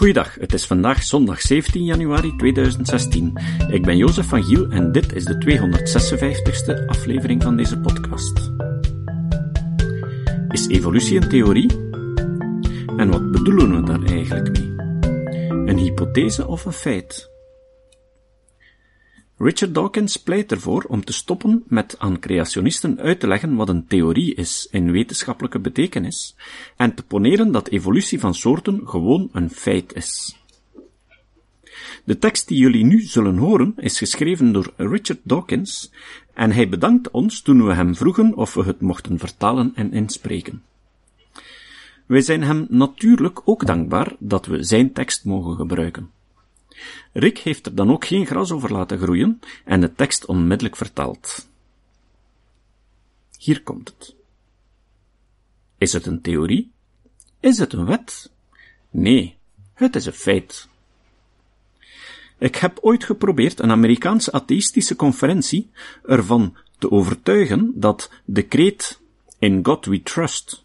Goeiedag, het is vandaag zondag 17 januari 2016. Ik ben Jozef van Giel en dit is de 256ste aflevering van deze podcast. Is evolutie een theorie? En wat bedoelen we daar eigenlijk mee? Een hypothese of een feit? Richard Dawkins pleit ervoor om te stoppen met aan creationisten uit te leggen wat een theorie is in wetenschappelijke betekenis en te poneren dat evolutie van soorten gewoon een feit is. De tekst die jullie nu zullen horen is geschreven door Richard Dawkins en hij bedankt ons toen we hem vroegen of we het mochten vertalen en inspreken. Wij zijn hem natuurlijk ook dankbaar dat we zijn tekst mogen gebruiken. Rick heeft er dan ook geen gras over laten groeien en de tekst onmiddellijk vertaald. Hier komt het. Is het een theorie? Is het een wet? Nee, het is een feit. Ik heb ooit geprobeerd een Amerikaanse atheïstische conferentie ervan te overtuigen dat de kreet In God We Trust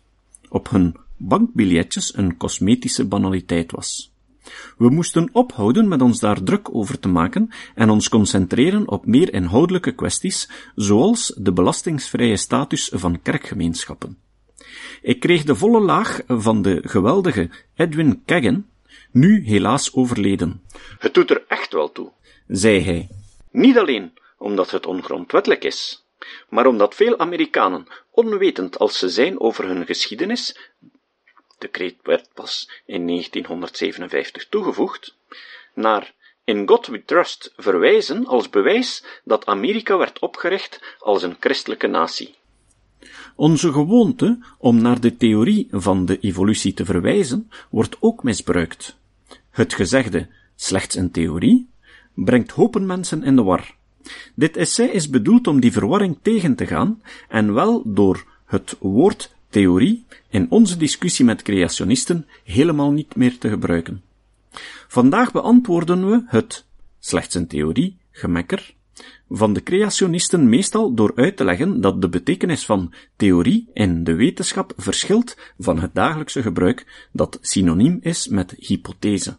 op hun bankbiljetjes een cosmetische banaliteit was. We moesten ophouden met ons daar druk over te maken en ons concentreren op meer inhoudelijke kwesties, zoals de belastingsvrije status van kerkgemeenschappen. Ik kreeg de volle laag van de geweldige Edwin Kagan, nu helaas overleden. Het doet er echt wel toe, zei hij. Niet alleen omdat het ongrondwettelijk is, maar omdat veel Amerikanen, onwetend als ze zijn over hun geschiedenis, decreet werd pas in 1957 toegevoegd, naar In God We Trust verwijzen als bewijs dat Amerika werd opgericht als een christelijke natie. Onze gewoonte om naar de theorie van de evolutie te verwijzen wordt ook misbruikt. Het gezegde slechts een theorie brengt hopen mensen in de war. Dit essay is bedoeld om die verwarring tegen te gaan en wel door het woord theorie in onze discussie met creationisten helemaal niet meer te gebruiken. Vandaag beantwoorden we het, slechts een theorie, gemekker, van de creationisten meestal door uit te leggen dat de betekenis van theorie in de wetenschap verschilt van het dagelijkse gebruik dat synoniem is met hypothese.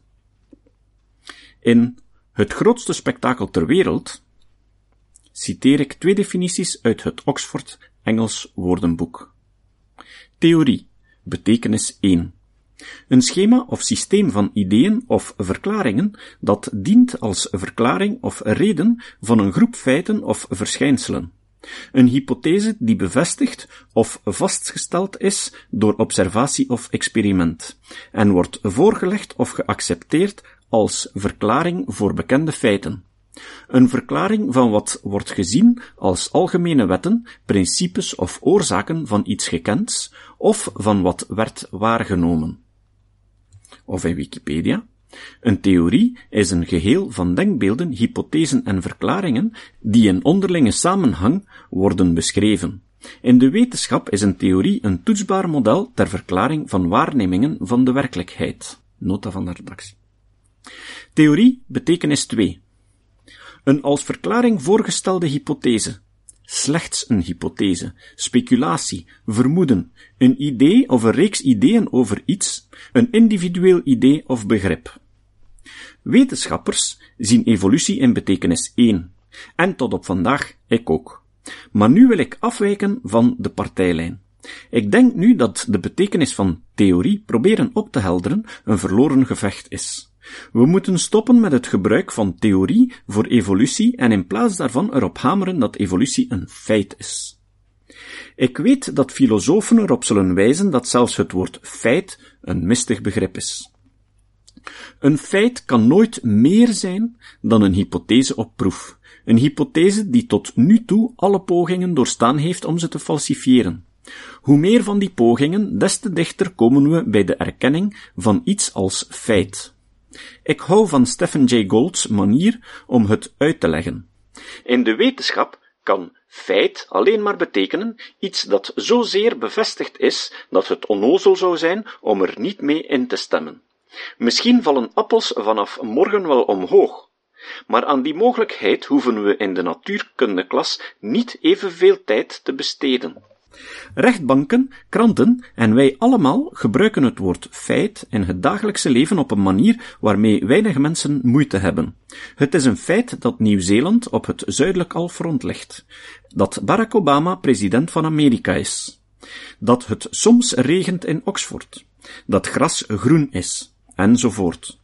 In Het grootste spektakel ter wereld citeer ik twee definities uit het Oxford Engels woordenboek. Theorie. Betekenis 1. Een schema of systeem van ideeën of verklaringen dat dient als verklaring of reden van een groep feiten of verschijnselen. Een hypothese die bevestigd of vastgesteld is door observatie of experiment en wordt voorgelegd of geaccepteerd als verklaring voor bekende feiten. Een verklaring van wat wordt gezien als algemene wetten, principes of oorzaken van iets gekends, of van wat werd waargenomen. Of in Wikipedia. Een theorie is een geheel van denkbeelden, hypothesen en verklaringen die in onderlinge samenhang worden beschreven. In de wetenschap is een theorie een toetsbaar model ter verklaring van waarnemingen van de werkelijkheid. Nota van de redactie. Theorie, betekenis 2. Een als verklaring voorgestelde hypothese. Slechts een hypothese, speculatie, vermoeden, een idee of een reeks ideeën over iets, een individueel idee of begrip. Wetenschappers zien evolutie in betekenis 1, en tot op vandaag ik ook. Maar nu wil ik afwijken van de partijlijn. Ik denk nu dat de betekenis van theorie proberen op te helderen een verloren gevecht is. We moeten stoppen met het gebruik van theorie voor evolutie en in plaats daarvan erop hameren dat evolutie een feit is. Ik weet dat filosofen erop zullen wijzen dat zelfs het woord feit een mistig begrip is. Een feit kan nooit meer zijn dan een hypothese op proef, een hypothese die tot nu toe alle pogingen doorstaan heeft om ze te falsifiëren. Hoe meer van die pogingen, des te dichter komen we bij de erkenning van iets als feit. Ik hou van Stephen Jay Gould's manier om het uit te leggen. In de wetenschap kan feit alleen maar betekenen iets dat zozeer bevestigd is dat het onnozel zou zijn om er niet mee in te stemmen. Misschien vallen appels vanaf morgen wel omhoog, maar aan die mogelijkheid hoeven we in de natuurkundeklas niet evenveel tijd te besteden. Rechtbanken, kranten en wij allemaal gebruiken het woord feit in het dagelijkse leven op een manier waarmee weinig mensen moeite hebben. Het is een feit dat Nieuw-Zeeland op het zuidelijk halfrond ligt. Dat Barack Obama president van Amerika is. Dat het soms regent in Oxford. Dat gras groen is. Enzovoort.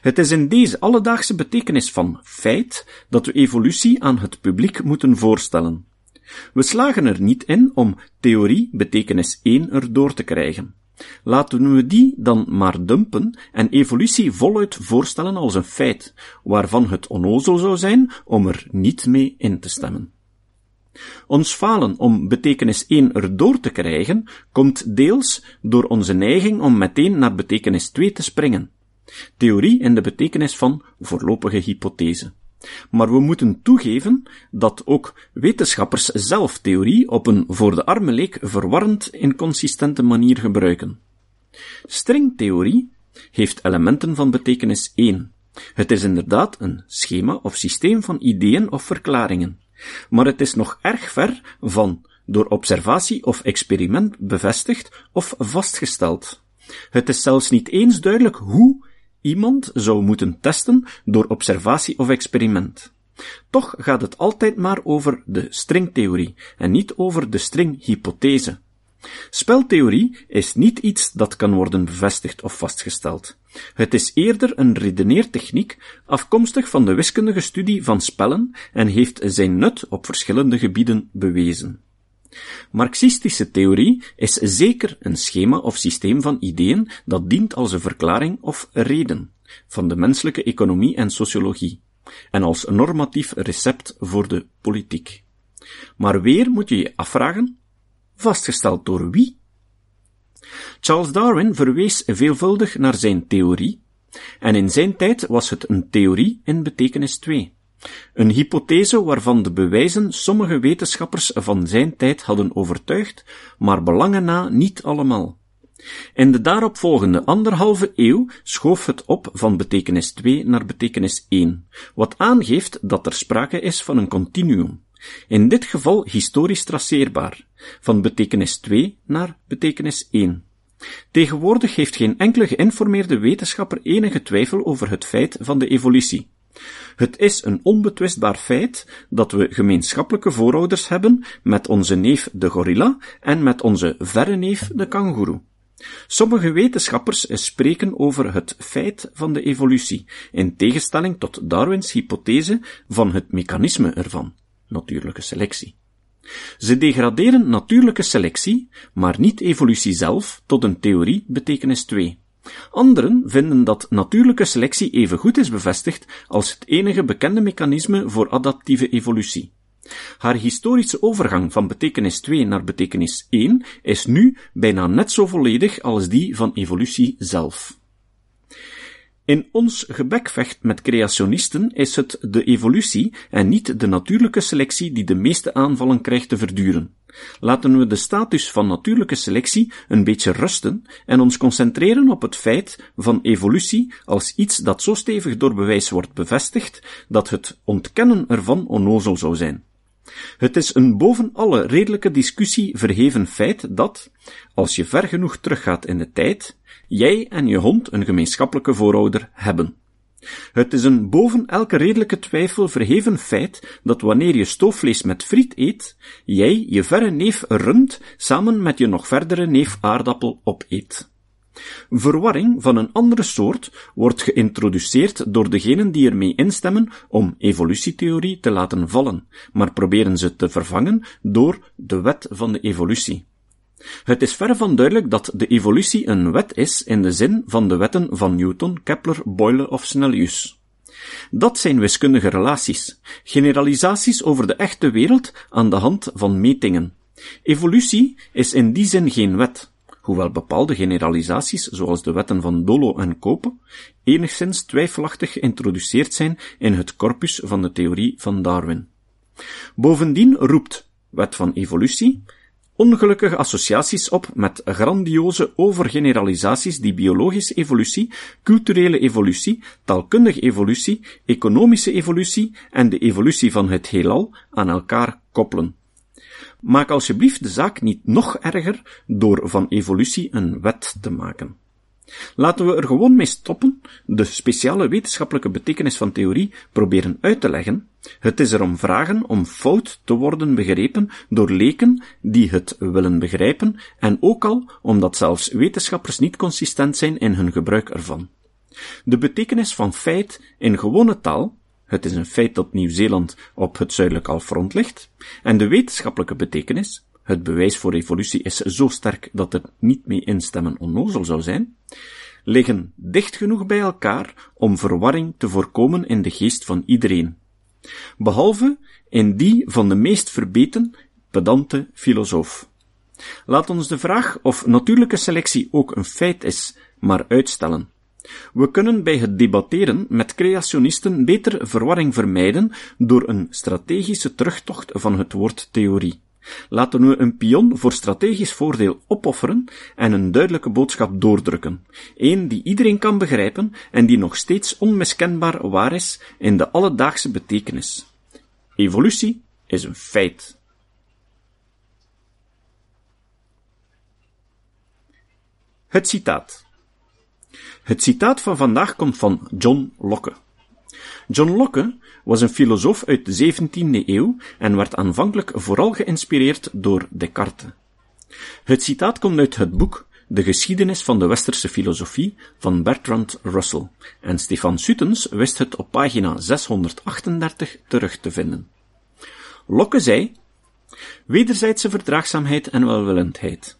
Het is in deze alledaagse betekenis van feit dat we evolutie aan het publiek moeten voorstellen. We slagen er niet in om theorie betekenis 1 erdoor te krijgen. Laten we die dan maar dumpen en evolutie voluit voorstellen als een feit, waarvan het onnozel zou zijn om er niet mee in te stemmen. Ons falen om betekenis 1 erdoor te krijgen, komt deels door onze neiging om meteen naar betekenis 2 te springen. Theorie in de betekenis van voorlopige hypothese. Maar we moeten toegeven dat ook wetenschappers zelf theorie op een voor de arme leek verwarrend inconsistente manier gebruiken. Stringtheorie heeft elementen van betekenis 1. Het is inderdaad een schema of systeem van ideeën of verklaringen. Maar het is nog erg ver van door observatie of experiment bevestigd of vastgesteld. Het is zelfs niet eens duidelijk hoe iemand zou moeten testen door observatie of experiment. Toch gaat het altijd maar over de stringtheorie en niet over de stringhypothese. Speltheorie is niet iets dat kan worden bevestigd of vastgesteld. Het is eerder een redeneertechniek afkomstig van de wiskundige studie van spellen en heeft zijn nut op verschillende gebieden bewezen. Marxistische theorie is zeker een schema of systeem van ideeën dat dient als een verklaring of reden van de menselijke economie en sociologie en als normatief recept voor de politiek. Maar weer moet je je afvragen, vastgesteld door wie? Charles Darwin verwees veelvuldig naar zijn theorie, en in zijn tijd was het een theorie in betekenis 2. Een hypothese waarvan de bewijzen sommige wetenschappers van zijn tijd hadden overtuigd, maar belangen na niet allemaal. In de daaropvolgende anderhalve eeuw schoof het op van betekenis 2 naar betekenis 1, wat aangeeft dat er sprake is van een continuum. In dit geval historisch traceerbaar, van betekenis 2 naar betekenis 1. Tegenwoordig heeft geen enkele geïnformeerde wetenschapper enige twijfel over het feit van de evolutie. Het is een onbetwistbaar feit dat we gemeenschappelijke voorouders hebben met onze neef de gorilla en met onze verre neef de kangoeroe. Sommige wetenschappers spreken over het feit van de evolutie, in tegenstelling tot Darwins hypothese van het mechanisme ervan, natuurlijke selectie. Ze degraderen natuurlijke selectie, maar niet evolutie zelf, tot een theorie betekenis 2. Anderen vinden dat natuurlijke selectie even goed is bevestigd als het enige bekende mechanisme voor adaptieve evolutie. Haar historische overgang van betekenis 2 naar betekenis 1 is nu bijna net zo volledig als die van evolutie zelf. In ons gebekvecht met creationisten is het de evolutie en niet de natuurlijke selectie die de meeste aanvallen krijgt te verduren. Laten we de status van natuurlijke selectie een beetje rusten en ons concentreren op het feit van evolutie als iets dat zo stevig door bewijs wordt bevestigd dat het ontkennen ervan onnozel zou zijn. Het is een boven alle redelijke discussie verheven feit dat, als je ver genoeg teruggaat in de tijd, jij en je hond een gemeenschappelijke voorouder hebben. Het is een boven elke redelijke twijfel verheven feit dat wanneer je stoofvlees met friet eet, jij je verre neef rund samen met je nog verdere neef aardappel opeet. Verwarring van een andere soort wordt geïntroduceerd door degenen die ermee instemmen om evolutietheorie te laten vallen, maar proberen ze te vervangen door de wet van de evolutie. Het is ver van duidelijk dat de evolutie een wet is in de zin van de wetten van Newton, Kepler, Boyle of Snellius. Dat zijn wiskundige relaties, generalisaties over de echte wereld aan de hand van metingen. Evolutie is in die zin geen wet, hoewel bepaalde generalisaties, zoals de wetten van Dolo en Cope, enigszins twijfelachtig geïntroduceerd zijn in het corpus van de theorie van Darwin. Bovendien roept wet van evolutie ongelukkige associaties op met grandioze overgeneralisaties die biologische evolutie, culturele evolutie, taalkundige evolutie, economische evolutie en de evolutie van het heelal aan elkaar koppelen. Maak alsjeblieft de zaak niet nog erger door van evolutie een wet te maken. Laten we er gewoon mee stoppen, de speciale wetenschappelijke betekenis van theorie proberen uit te leggen. Het is erom vragen om fout te worden begrepen door leken die het willen begrijpen en ook al omdat zelfs wetenschappers niet consistent zijn in hun gebruik ervan. De betekenis van feit in gewone taal het is een feit dat Nieuw-Zeeland op het zuidelijk halfrond ligt, en de wetenschappelijke betekenis, het bewijs voor evolutie is zo sterk dat het niet mee instemmen onnozel zou zijn, liggen dicht genoeg bij elkaar om verwarring te voorkomen in de geest van iedereen. Behalve in die van de meest verbeten, pedante filosoof. Laat ons de vraag of natuurlijke selectie ook een feit is, maar uitstellen. We kunnen bij het debatteren met creationisten beter verwarring vermijden door een strategische terugtocht van het woord theorie. Laten we een pion voor strategisch voordeel opofferen en een duidelijke boodschap doordrukken. Een die iedereen kan begrijpen en die nog steeds onmiskenbaar waar is in de alledaagse betekenis. Evolutie is een feit. Het citaat. Het citaat van vandaag komt van John Locke. John Locke was een filosoof uit de 17e eeuw en werd aanvankelijk vooral geïnspireerd door Descartes. Het citaat komt uit het boek De geschiedenis van de westerse filosofie van Bertrand Russell en Stefan Sutens wist het op pagina 638 terug te vinden. Locke zei, wederzijdse verdraagzaamheid en welwillendheid.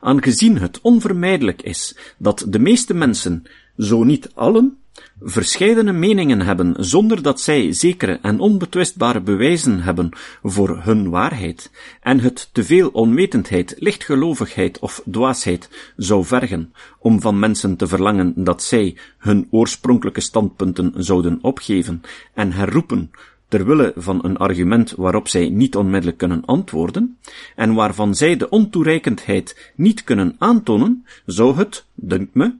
Aangezien het onvermijdelijk is dat de meeste mensen, zo niet allen, verscheidene meningen hebben zonder dat zij zekere en onbetwistbare bewijzen hebben voor hun waarheid, en het teveel onwetendheid, lichtgelovigheid of dwaasheid zou vergen om van mensen te verlangen dat zij hun oorspronkelijke standpunten zouden opgeven en herroepen terwille van een argument waarop zij niet onmiddellijk kunnen antwoorden, en waarvan zij de ontoereikendheid niet kunnen aantonen, zou het, dunkt me,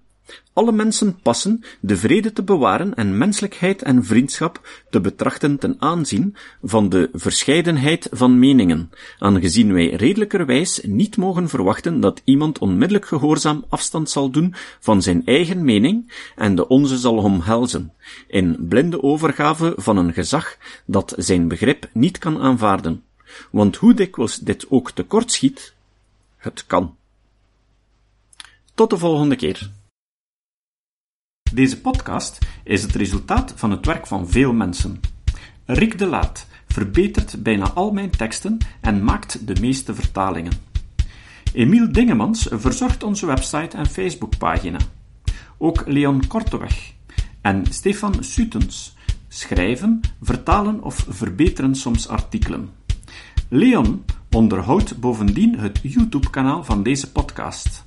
alle mensen passen de vrede te bewaren en menselijkheid en vriendschap te betrachten ten aanzien van de verscheidenheid van meningen, aangezien wij redelijkerwijs niet mogen verwachten dat iemand onmiddellijk gehoorzaam afstand zal doen van zijn eigen mening en de onze zal omhelzen, in blinde overgave van een gezag dat zijn begrip niet kan aanvaarden. Want hoe dikwijls dit ook tekortschiet, het kan. Tot de volgende keer. Deze podcast is het resultaat van het werk van veel mensen. Rick de Laat verbetert bijna al mijn teksten en maakt de meeste vertalingen. Emiel Dingemans verzorgt onze website en Facebookpagina. Ook Leon Korteweg en Stefan Sutens schrijven, vertalen of verbeteren soms artikelen. Leon onderhoudt bovendien het YouTube-kanaal van deze podcast.